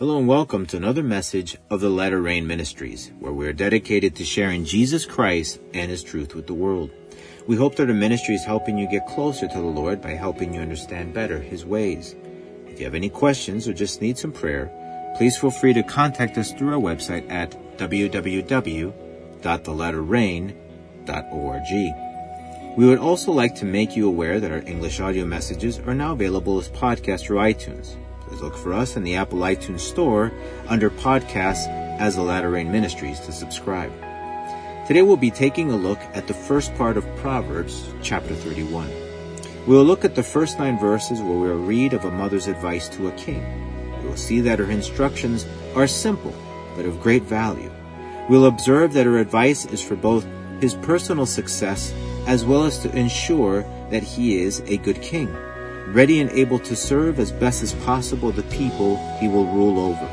Hello and welcome to another message of the Latter Rain Ministries, where we are dedicated to sharing Jesus Christ and His truth with the world. We hope that our ministry is helping you get closer to the Lord by helping you understand better His ways. If you have any questions or just need some prayer, please feel free to contact us through our website at www.thelatterrain.org. We would also like to make you aware that our English audio messages are now available as podcasts through iTunes. Look for us in the Apple iTunes Store under Podcasts as the Latter Rain Ministries to subscribe. Today we'll be taking a look at the first part of Proverbs, chapter 31. We will look at the first nine verses where we will read of a mother's advice to a king. We will see that her instructions are simple, but of great value. We'll observe that her advice is for both his personal success as well as to ensure that he is a good king ready and able to serve as best as possible the people he will rule over.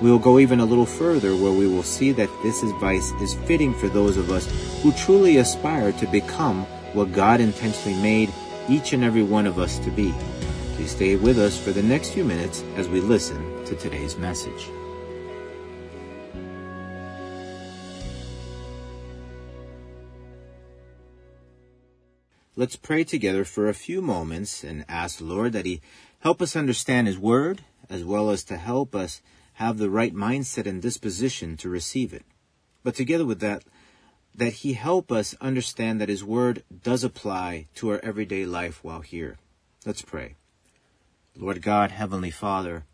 We will go even a little further where we will see that this advice is fitting for those of us who truly aspire to become what God intentionally made each and every one of us to be. Please stay with us for the next few minutes as we listen to today's message. Let's pray together for a few moments and ask the Lord that He help us understand His Word as well as to help us have the right mindset and disposition to receive it. But together with that, that He help us understand that His Word does apply to our everyday life while here. Let's pray. Lord God, Heavenly Father,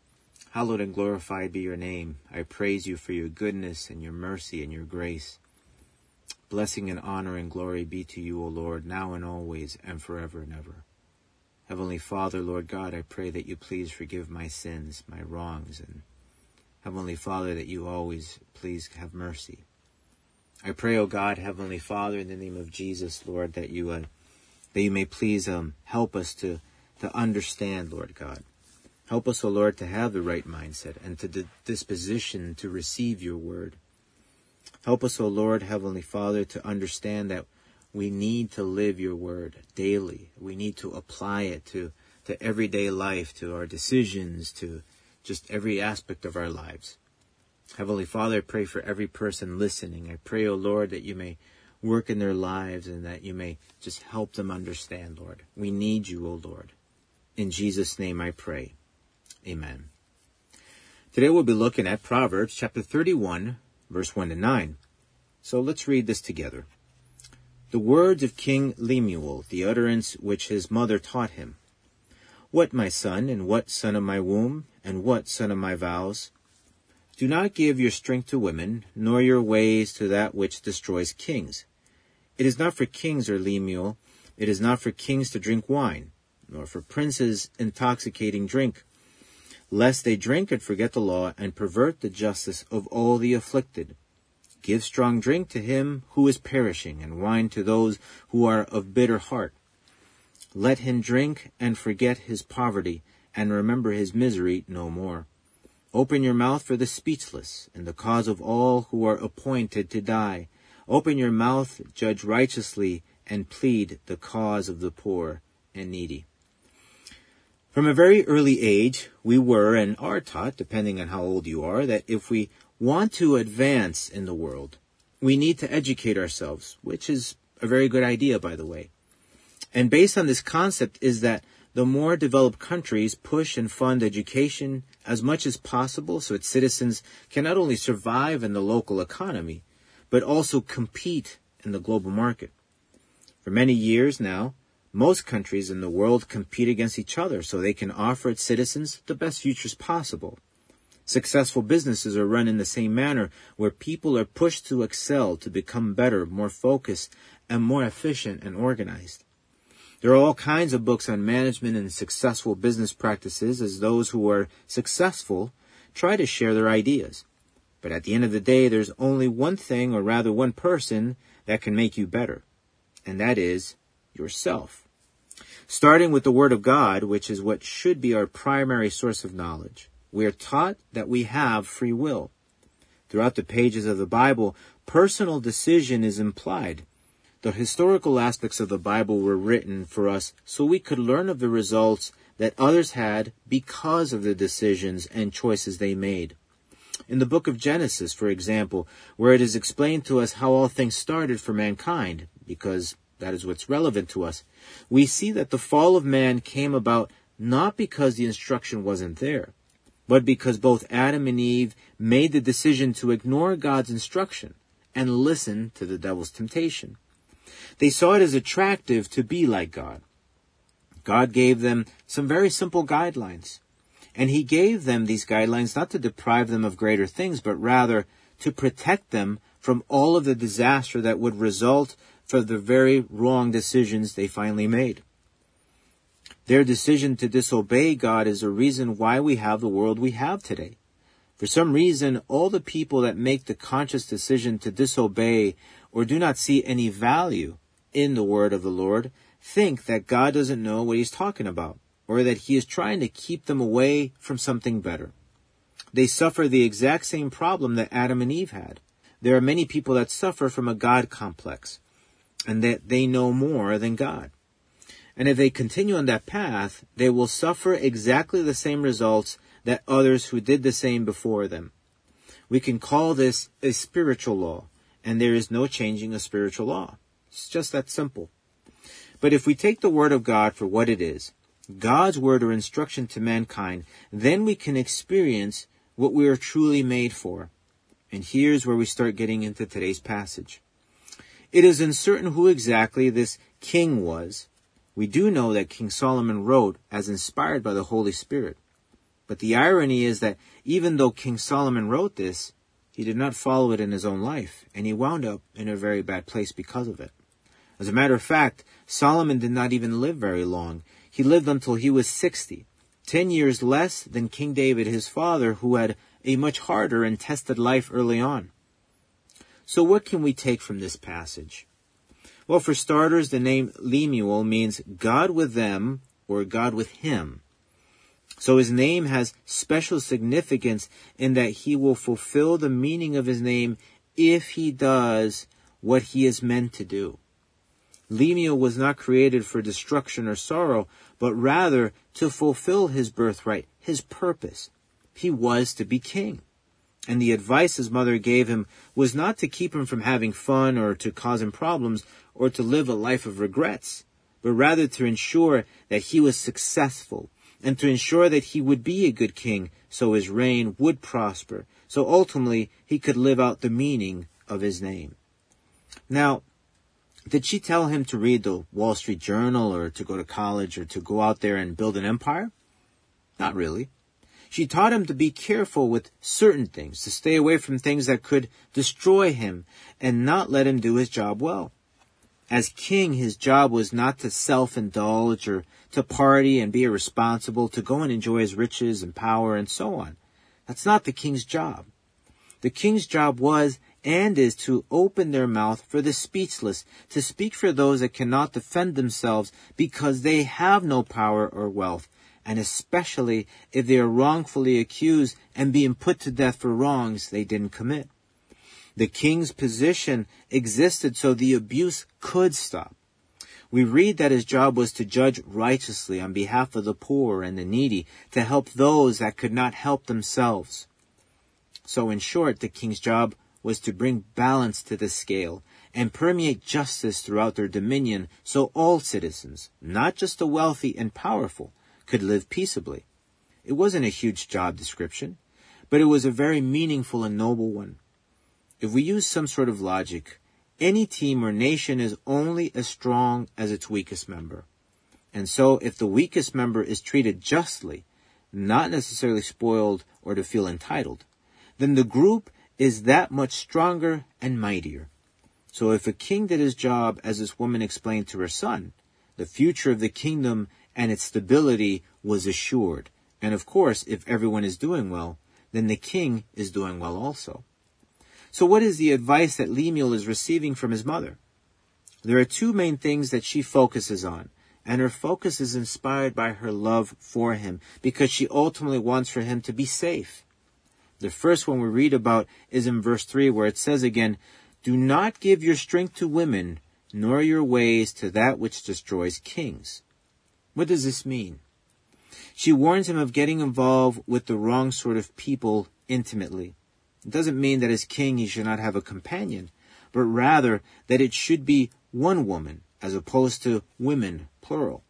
hallowed and glorified be your name. I praise you for your goodness and your mercy and your grace. Blessing and honor and glory be to you, O Lord, now and always and forever and ever. Heavenly Father, Lord God, I pray that you please forgive my sins, my wrongs, and Heavenly Father, that you always please have mercy. I pray, O God, Heavenly Father, in the name of Jesus, Lord, that you uh, that you may please um, help us to to understand, Lord God. Help us, O Lord, to have the right mindset and to the disposition to receive your word. Help us, O Lord, Heavenly Father, to understand that we need to live your word daily. We need to apply it to, to everyday life, to our decisions, to just every aspect of our lives. Heavenly Father, I pray for every person listening. I pray, O Lord, that you may work in their lives and that you may just help them understand, Lord. We need you, O Lord. In Jesus' name I pray. Amen. Today we'll be looking at Proverbs chapter 31, verse 1 to 9. So let's read this together. The words of King Lemuel, the utterance which his mother taught him. What, my son, and what son of my womb, and what son of my vows? Do not give your strength to women, nor your ways to that which destroys kings. It is not for kings, or Lemuel, it is not for kings to drink wine, nor for princes intoxicating drink, lest they drink and forget the law and pervert the justice of all the afflicted. Give strong drink to him who is perishing, and wine to those who are of bitter heart. Let him drink and forget his poverty, and remember his misery no more. Open your mouth for the speechless, and the cause of all who are appointed to die. Open your mouth, judge righteously, and plead the cause of the poor and needy. From a very early age, we were and are taught, depending on how old you are, that if we want to advance in the world, we need to educate ourselves, which is a very good idea, by the way. And based on this concept is that the more developed countries push and fund education as much as possible so its citizens can not only survive in the local economy, but also compete in the global market. For many years now, most countries in the world compete against each other so they can offer its citizens the best futures possible. Successful businesses are run in the same manner where people are pushed to excel, to become better, more focused, and more efficient and organized. There are all kinds of books on management and successful business practices as those who are successful try to share their ideas. But at the end of the day, there's only one thing, or rather one person, that can make you better. And that is yourself. Starting with the Word of God, which is what should be our primary source of knowledge, we are taught that we have free will. Throughout the pages of the Bible, personal decision is implied. The historical aspects of the Bible were written for us so we could learn of the results that others had because of the decisions and choices they made. In the book of Genesis, for example, where it is explained to us how all things started for mankind, because that is what's relevant to us, we see that the fall of man came about not because the instruction wasn't there, but because both Adam and Eve made the decision to ignore God's instruction and listen to the devil's temptation. They saw it as attractive to be like God. God gave them some very simple guidelines. And he gave them these guidelines not to deprive them of greater things, but rather to protect them from all of the disaster that would result from the very wrong decisions they finally made. Their decision to disobey God is a reason why we have the world we have today. For some reason, all the people that make the conscious decision to disobey or do not see any value in the word of the Lord think that God doesn't know what he's talking about or that he is trying to keep them away from something better. They suffer the exact same problem that Adam and Eve had. There are many people that suffer from a God complex and that they know more than God. And if they continue on that path, they will suffer exactly the same results that others who did the same before them. We can call this a spiritual law, and there is no changing a spiritual law. It's just that simple. But if we take the Word of God for what it is, God's Word or instruction to mankind, then we can experience what we are truly made for. And here's where we start getting into today's passage. It is uncertain who exactly this king was. We do know that King Solomon wrote as inspired by the Holy Spirit. But the irony is that even though King Solomon wrote this, he did not follow it in his own life, and he wound up in a very bad place because of it. As a matter of fact, Solomon did not even live very long. He lived until he was 60, 10 years less than King David, his father, who had a much harder and tested life early on. So what can we take from this passage? Well, for starters, the name Lemuel means God with them or God with him. So his name has special significance in that he will fulfill the meaning of his name if he does what he is meant to do. Lemuel was not created for destruction or sorrow, but rather to fulfill his birthright, his purpose. He was to be king. And the advice his mother gave him was not to keep him from having fun or to cause him problems or to live a life of regrets, but rather to ensure that he was successful and to ensure that he would be a good king so his reign would prosper, so ultimately he could live out the meaning of his name. Now, did she tell him to read the Wall Street Journal or to go to college or to go out there and build an empire? Not really. She taught him to be careful with certain things, to stay away from things that could destroy him and not let him do his job well. As king, his job was not to self-indulge or to party and be irresponsible, to go and enjoy his riches and power and so on. That's not the king's job. The king's job was and is to open their mouth for the speechless, to speak for those that cannot defend themselves because they have no power or wealth, and especially if they are wrongfully accused and being put to death for wrongs they didn't commit. The king's position existed so the abuse could stop. We read that his job was to judge righteously on behalf of the poor and the needy, to help those that could not help themselves. So in short, the king's job was to bring balance to the scale and permeate justice throughout their dominion so all citizens, not just the wealthy and powerful, could live peaceably. It wasn't a huge job description, but it was a very meaningful and noble one. If we use some sort of logic, any team or nation is only as strong as its weakest member. And so if the weakest member is treated justly, not necessarily spoiled or to feel entitled, then the group is that much stronger and mightier. So if a king did his job as this woman explained to her son, the future of the kingdom and its stability was assured. And of course, if everyone is doing well, then the king is doing well also. So what is the advice that Lemuel is receiving from his mother? There are two main things that she focuses on, and her focus is inspired by her love for him, because she ultimately wants for him to be safe. The first one we read about is in verse 3, where it says again, Do not give your strength to women, nor your ways to that which destroys kings. What does this mean? She warns him of getting involved with the wrong sort of people intimately. It doesn't mean that as king he should not have a companion, but rather that it should be one woman as opposed to women, plural.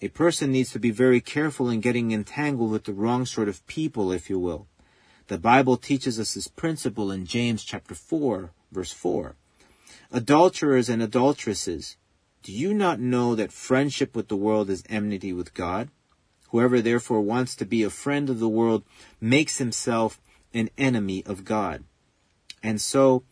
A person needs to be very careful in getting entangled with the wrong sort of people, if you will. The Bible teaches us this principle in James chapter 4, verse 4. Adulterers and adulteresses, do you not know that friendship with the world is enmity with God? Whoever therefore wants to be a friend of the world makes himself an enemy of God. And so,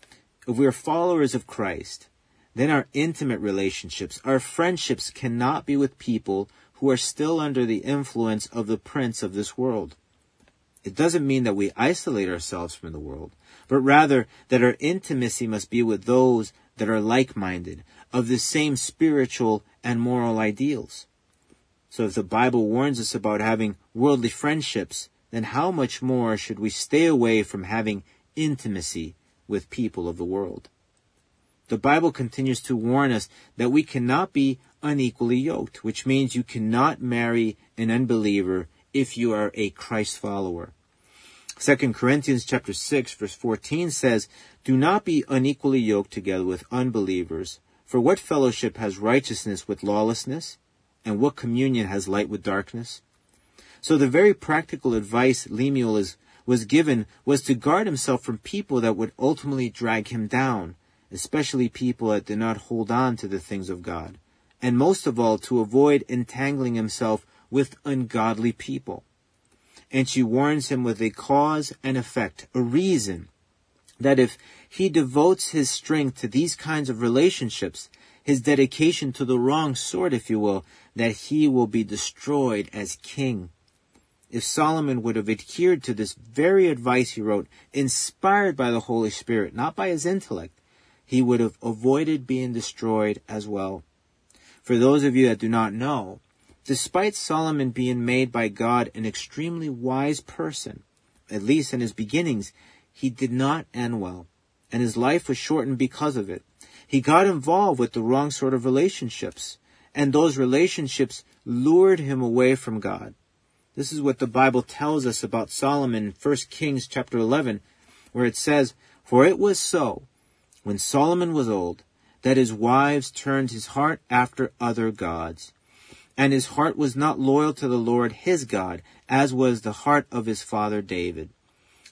if we are followers of Christ, then our intimate relationships, our friendships cannot be with people who are still under the influence of the prince of this world. It doesn't mean that we isolate ourselves from the world, but rather that our intimacy must be with those that are like-minded, of the same spiritual and moral ideals. So if the Bible warns us about having worldly friendships, then how much more should we stay away from having intimacy with people of the world? The Bible continues to warn us that we cannot be unequally yoked, which means you cannot marry an unbeliever if you are a Christ follower. 2 Corinthians chapter 6 verse 14 says, Do not be unequally yoked together with unbelievers, for what fellowship has righteousness with lawlessness? And what communion has light with darkness? So the very practical advice Lemuel is, was given was to guard himself from people that would ultimately drag him down, especially people that did not hold on to the things of God and most of all to avoid entangling himself with ungodly people. And she warns him with a cause and effect, a reason, that if he devotes his strength to these kinds of relationships, his dedication to the wrong sort, if you will, that he will be destroyed as king. If Solomon would have adhered to this very advice he wrote, inspired by the Holy Spirit, not by his intellect, he would have avoided being destroyed as well. For those of you that do not know, despite Solomon being made by God an extremely wise person, at least in his beginnings, he did not end well, and his life was shortened because of it. He got involved with the wrong sort of relationships, and those relationships lured him away from God. This is what the Bible tells us about Solomon in 1 Kings chapter 11, where it says, For it was so, when Solomon was old, that his wives turned his heart after other gods. And his heart was not loyal to the Lord his God, as was the heart of his father David.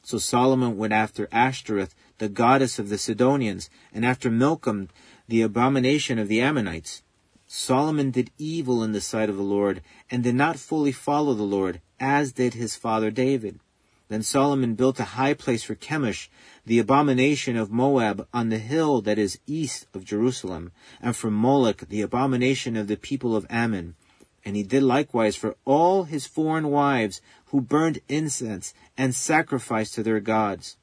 So Solomon went after Ashtoreth, the goddess of the Sidonians, and after Milcom, the abomination of the Ammonites. Solomon did evil in the sight of the Lord, and did not fully follow the Lord, as did his father David. Then Solomon built a high place for Chemosh, the abomination of Moab, on the hill that is east of Jerusalem, and for Moloch, the abomination of the people of Ammon. And he did likewise for all his foreign wives who burned incense and sacrificed to their gods.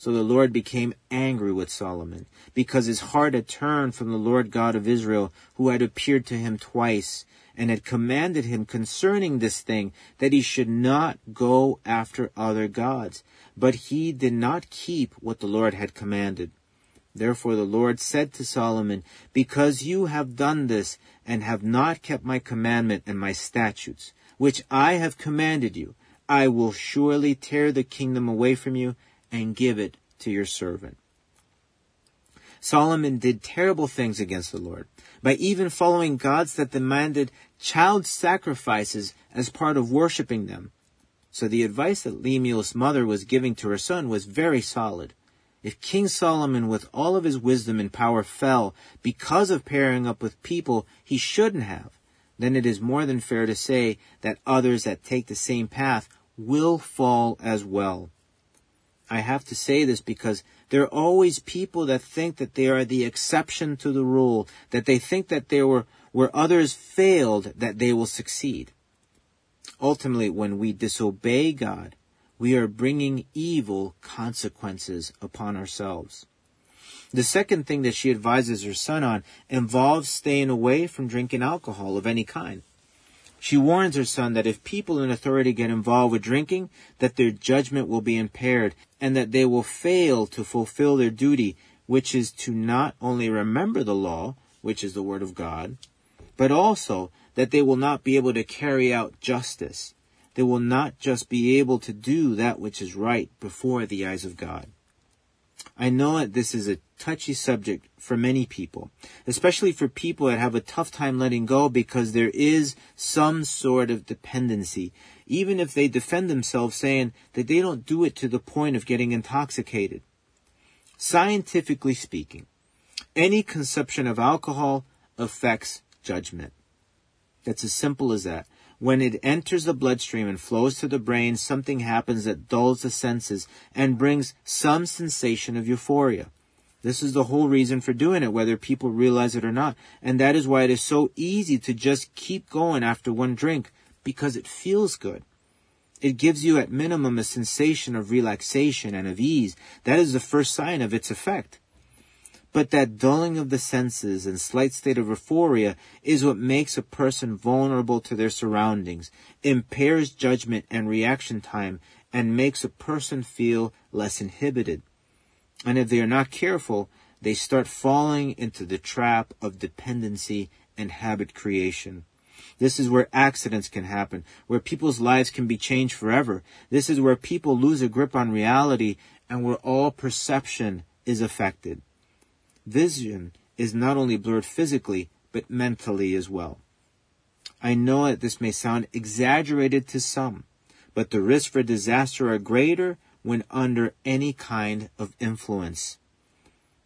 So the Lord became angry with Solomon, because his heart had turned from the Lord God of Israel, who had appeared to him twice, and had commanded him concerning this thing that he should not go after other gods. But he did not keep what the Lord had commanded. Therefore the Lord said to Solomon, Because you have done this, and have not kept my commandment and my statutes, which I have commanded you, I will surely tear the kingdom away from you and give it to your servant. Solomon did terrible things against the Lord by even following gods that demanded child sacrifices as part of worshiping them. So the advice that Lemuel's mother was giving to her son was very solid. If King Solomon with all of his wisdom and power fell because of pairing up with people he shouldn't have, then it is more than fair to say that others that take the same path will fall as well. I have to say this because there are always people that think that they are the exception to the rule, that they think that were where others failed, that they will succeed. Ultimately, when we disobey God, we are bringing evil consequences upon ourselves. The second thing that she advises her son on involves staying away from drinking alcohol of any kind. She warns her son that if people in authority get involved with drinking, that their judgment will be impaired and that they will fail to fulfill their duty, which is to not only remember the law, which is the Word of God, but also that they will not be able to carry out justice. They will not just be able to do that which is right before the eyes of God. I know that this is a touchy subject for many people, especially for people that have a tough time letting go because there is some sort of dependency, even if they defend themselves saying that they don't do it to the point of getting intoxicated. Scientifically speaking, any consumption of alcohol affects judgment. That's as simple as that. When it enters the bloodstream and flows to the brain, something happens that dulls the senses and brings some sensation of euphoria. This is the whole reason for doing it, whether people realize it or not. And that is why it is so easy to just keep going after one drink, because it feels good. It gives you at minimum a sensation of relaxation and of ease. That is the first sign of its effect. But that dulling of the senses and slight state of euphoria is what makes a person vulnerable to their surroundings, impairs judgment and reaction time, and makes a person feel less inhibited. And if they are not careful, they start falling into the trap of dependency and habit creation. This is where accidents can happen, where people's lives can be changed forever. This is where people lose a grip on reality and where all perception is affected vision is not only blurred physically, but mentally as well. I know that this may sound exaggerated to some, but the risks for disaster are greater when under any kind of influence.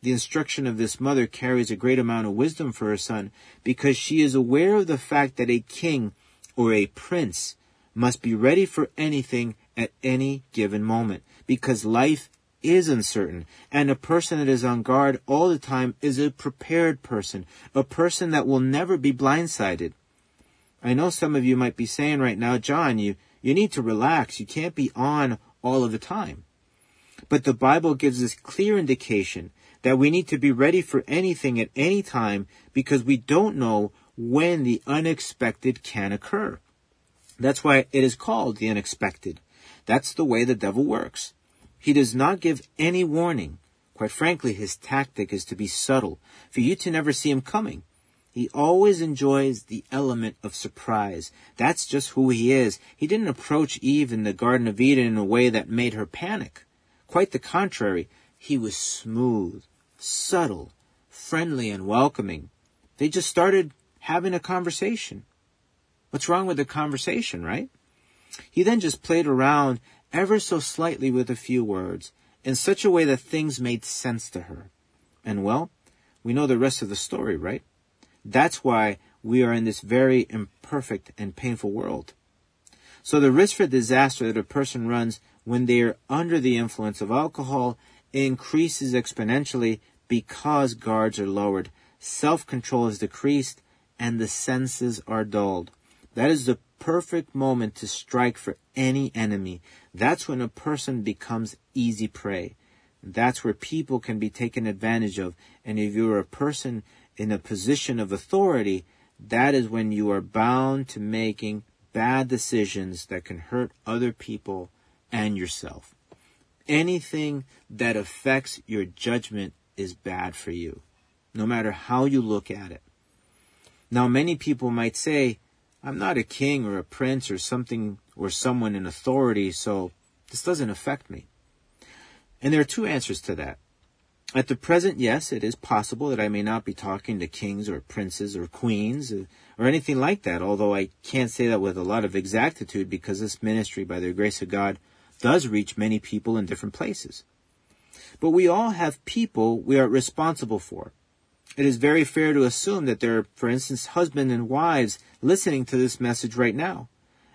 The instruction of this mother carries a great amount of wisdom for her son because she is aware of the fact that a king or a prince must be ready for anything at any given moment because life is uncertain, and a person that is on guard all the time is a prepared person, a person that will never be blindsided. I know some of you might be saying right now, John, you, you need to relax. You can't be on all of the time. But the Bible gives us clear indication that we need to be ready for anything at any time because we don't know when the unexpected can occur. That's why it is called the unexpected. That's the way the devil works. He does not give any warning. Quite frankly, his tactic is to be subtle, for you to never see him coming. He always enjoys the element of surprise. That's just who he is. He didn't approach Eve in the Garden of Eden in a way that made her panic. Quite the contrary. He was smooth, subtle, friendly, and welcoming. They just started having a conversation. What's wrong with the conversation, right? He then just played around ever so slightly with a few words, in such a way that things made sense to her. And well, we know the rest of the story, right? That's why we are in this very imperfect and painful world. So the risk for disaster that a person runs when they are under the influence of alcohol increases exponentially because guards are lowered, self-control is decreased, and the senses are dulled. That is the perfect moment to strike for any enemy. That's when a person becomes easy prey. That's where people can be taken advantage of. And if you're a person in a position of authority, that is when you are bound to making bad decisions that can hurt other people and yourself. Anything that affects your judgment is bad for you, no matter how you look at it. Now, many people might say, I'm not a king or a prince or something or someone in authority, so this doesn't affect me. And there are two answers to that. At the present, yes, it is possible that I may not be talking to kings or princes or queens or anything like that, although I can't say that with a lot of exactitude because this ministry, by the grace of God, does reach many people in different places. But we all have people we are responsible for it is very fair to assume that there are, for instance, husbands and wives listening to this message right now.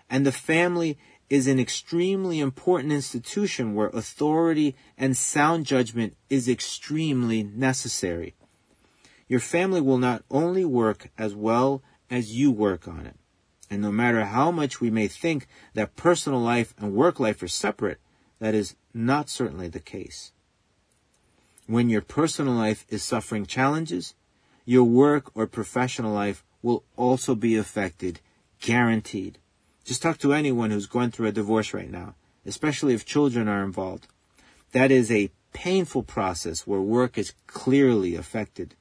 And the family is an extremely important institution where authority and sound judgment is extremely necessary. Your family will not only work as well as you work on it. And no matter how much we may think that personal life and work life are separate, that is not certainly the case. When your personal life is suffering challenges, your work or professional life will also be affected, guaranteed. Just talk to anyone who's going through a divorce right now, especially if children are involved. That is a painful process where work is clearly affected.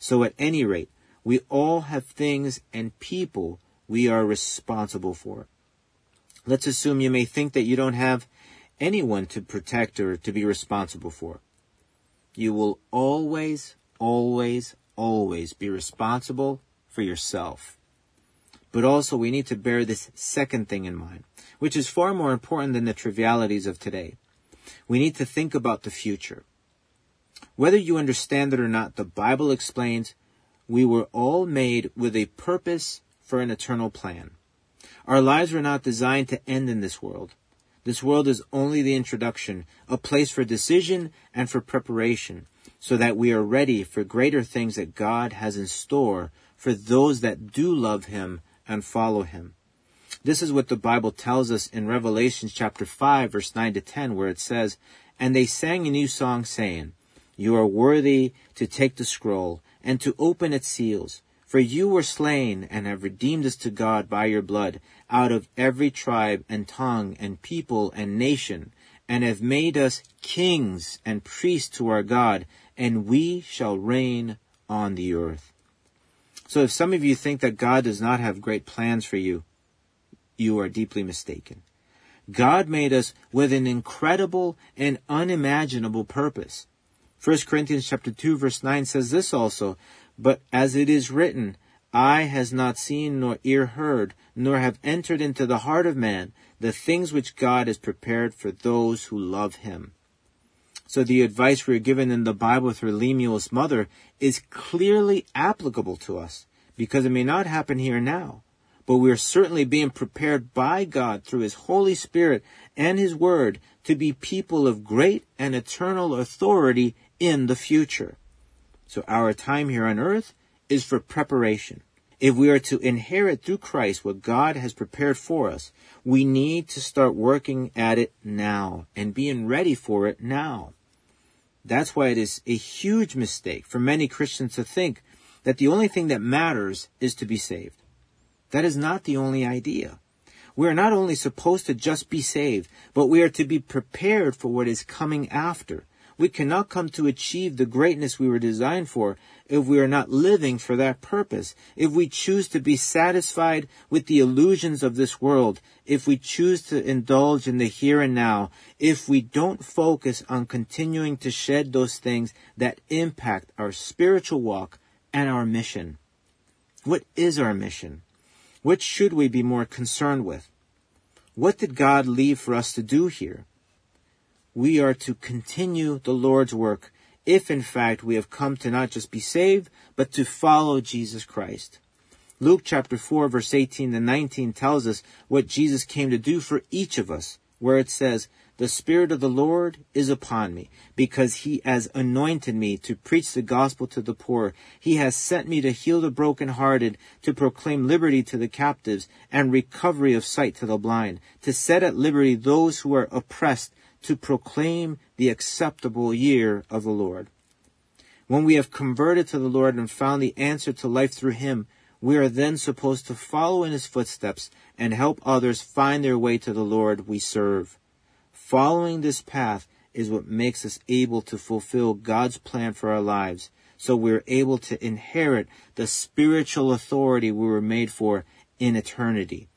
So at any rate, we all have things and people we are responsible for. Let's assume you may think that you don't have anyone to protect or to be responsible for. You will always, always, always be responsible for yourself. But also we need to bear this second thing in mind, which is far more important than the trivialities of today. We need to think about the future. Whether you understand it or not, the Bible explains we were all made with a purpose for an eternal plan. Our lives were not designed to end in this world. This world is only the introduction, a place for decision and for preparation, so that we are ready for greater things that God has in store for those that do love Him and follow Him. This is what the Bible tells us in Revelation chapter 5 verse 9 to 10 where it says, And they sang a new song saying, You are worthy to take the scroll and to open its seals. For you were slain and have redeemed us to God by your blood out of every tribe and tongue and people and nation, and have made us kings and priests to our God, and we shall reign on the earth. So if some of you think that God does not have great plans for you, you are deeply mistaken. God made us with an incredible and unimaginable purpose. 1 Corinthians chapter 2 verse 9 says this also, but as it is written, eye has not seen nor ear heard, nor have entered into the heart of man the things which God has prepared for those who love him. So the advice we are given in the Bible through Lemuel's mother is clearly applicable to us because it may not happen here now, but we are certainly being prepared by God through His Holy Spirit and His Word to be people of great and eternal authority in the future. So our time here on earth is for preparation. If we are to inherit through Christ what God has prepared for us, we need to start working at it now and being ready for it now. That's why it is a huge mistake for many Christians to think that the only thing that matters is to be saved. That is not the only idea. We are not only supposed to just be saved, but we are to be prepared for what is coming after. We cannot come to achieve the greatness we were designed for if we are not living for that purpose. If we choose to be satisfied with the illusions of this world, if we choose to indulge in the here and now, if we don't focus on continuing to shed those things that impact our spiritual walk and our mission. What is our mission? What should we be more concerned with? What did God leave for us to do here? We are to continue the Lord's work if in fact we have come to not just be saved, but to follow Jesus Christ. Luke chapter 4 verse 18 and 19 tells us what Jesus came to do for each of us, where it says, the Spirit of the Lord is upon me, because He has anointed me to preach the gospel to the poor. He has sent me to heal the brokenhearted, to proclaim liberty to the captives, and recovery of sight to the blind, to set at liberty those who are oppressed, to proclaim the acceptable year of the Lord. When we have converted to the Lord and found the answer to life through Him, we are then supposed to follow in His footsteps and help others find their way to the Lord we serve. Following this path is what makes us able to fulfill God's plan for our lives, so we're able to inherit the spiritual authority we were made for in eternity.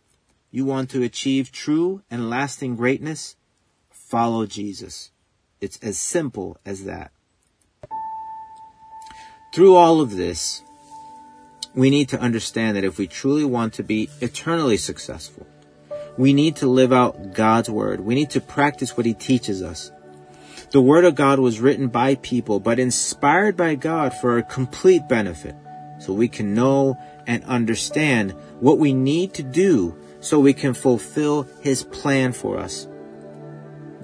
You want to achieve true and lasting greatness? Follow Jesus. It's as simple as that. Through all of this, we need to understand that if we truly want to be eternally successful, we need to live out God's word. We need to practice what he teaches us. The word of God was written by people, but inspired by God for our complete benefit. So we can know and understand what we need to do so we can fulfill his plan for us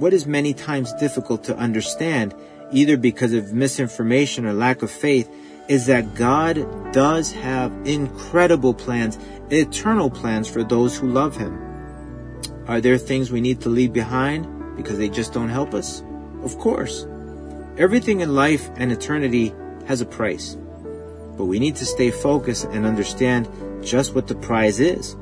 what is many times difficult to understand, either because of misinformation or lack of faith, is that God does have incredible plans, eternal plans for those who love Him. Are there things we need to leave behind because they just don't help us? Of course. Everything in life and eternity has a price. But we need to stay focused and understand just what the prize is.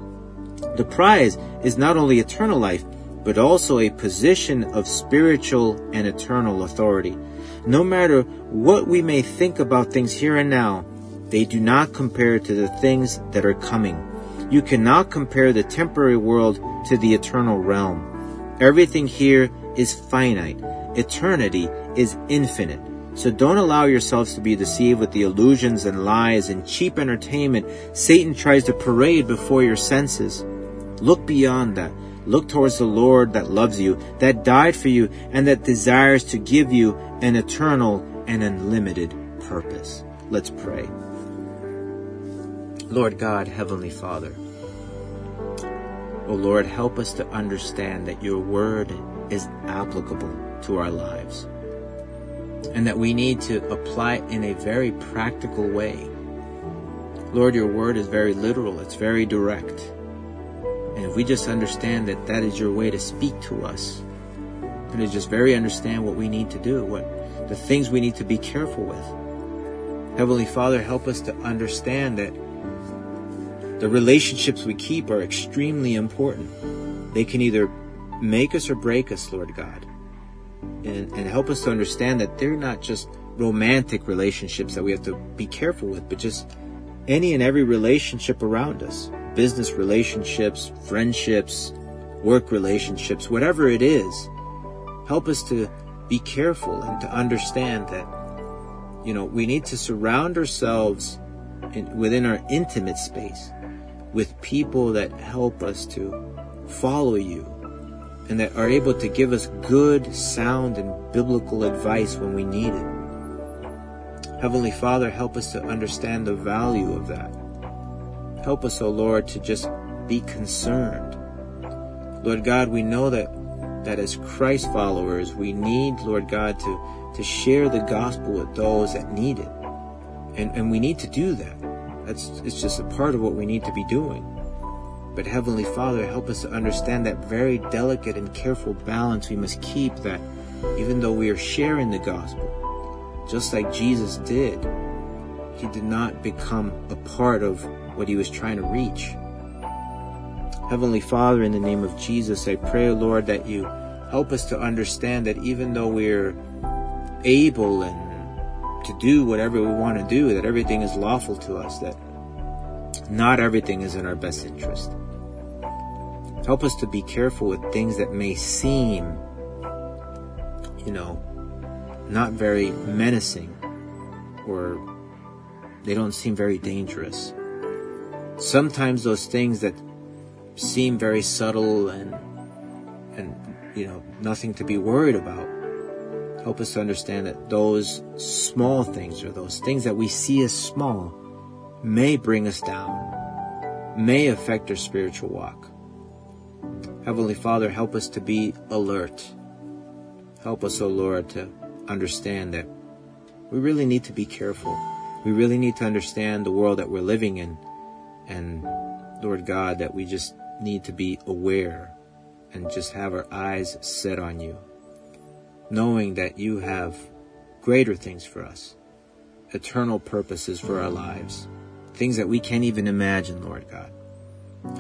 The prize is not only eternal life, but also a position of spiritual and eternal authority. No matter what we may think about things here and now, they do not compare to the things that are coming. You cannot compare the temporary world to the eternal realm. Everything here is finite. Eternity is infinite. So don't allow yourselves to be deceived with the illusions and lies and cheap entertainment Satan tries to parade before your senses. Look beyond that. Look towards the Lord that loves you, that died for you, and that desires to give you an eternal and unlimited purpose. Let's pray. Lord God, Heavenly Father, O Lord, help us to understand that your word is applicable to our lives and that we need to apply it in a very practical way. Lord, your word is very literal. It's very direct. And if we just understand that that is your way to speak to us, and to just very understand what we need to do, what the things we need to be careful with. Heavenly Father, help us to understand that the relationships we keep are extremely important. They can either make us or break us, Lord God. And, and help us to understand that they're not just romantic relationships that we have to be careful with, but just any and every relationship around us business relationships, friendships, work relationships, whatever it is. Help us to be careful and to understand that, you know, we need to surround ourselves in, within our intimate space with people that help us to follow you and that are able to give us good, sound, and biblical advice when we need it. Heavenly Father, help us to understand the value of that. Help us, O oh Lord, to just be concerned. Lord God, we know that, that as Christ followers, we need, Lord God, to, to share the gospel with those that need it. And, and we need to do that. That's, it's just a part of what we need to be doing. But Heavenly Father, help us to understand that very delicate and careful balance we must keep that even though we are sharing the gospel, just like Jesus did, he did not become a part of what he was trying to reach. Heavenly Father, in the name of Jesus, I pray, Lord, that you help us to understand that even though we're able and to do whatever we want to do, that everything is lawful to us, that not everything is in our best interest. Help us to be careful with things that may seem, you know, not very menacing or they don't seem very dangerous. Sometimes those things that seem very subtle and and you know nothing to be worried about help us to understand that those small things or those things that we see as small may bring us down, may affect our spiritual walk. Heavenly Father, help us to be alert. Help us, O oh Lord, to understand that we really need to be careful we really need to understand the world that we're living in. And Lord God, that we just need to be aware and just have our eyes set on you, knowing that you have greater things for us, eternal purposes for our lives, things that we can't even imagine, Lord God.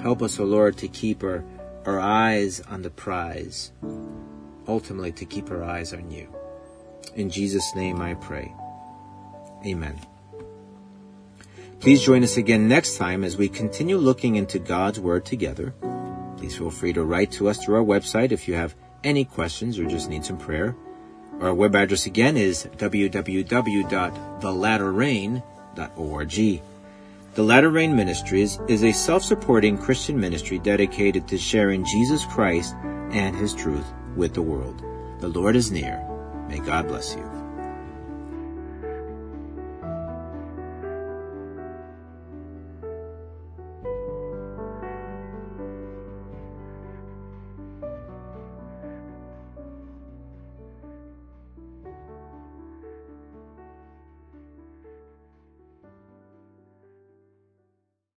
Help us, O oh Lord, to keep our, our eyes on the prize, ultimately to keep our eyes on you. In Jesus' name I pray. Amen. Please join us again next time as we continue looking into God's Word together. Please feel free to write to us through our website if you have any questions or just need some prayer. Our web address again is www.thelatterrain.org. The Latter Rain Ministries is a self-supporting Christian ministry dedicated to sharing Jesus Christ and His truth with the world. The Lord is near. May God bless you.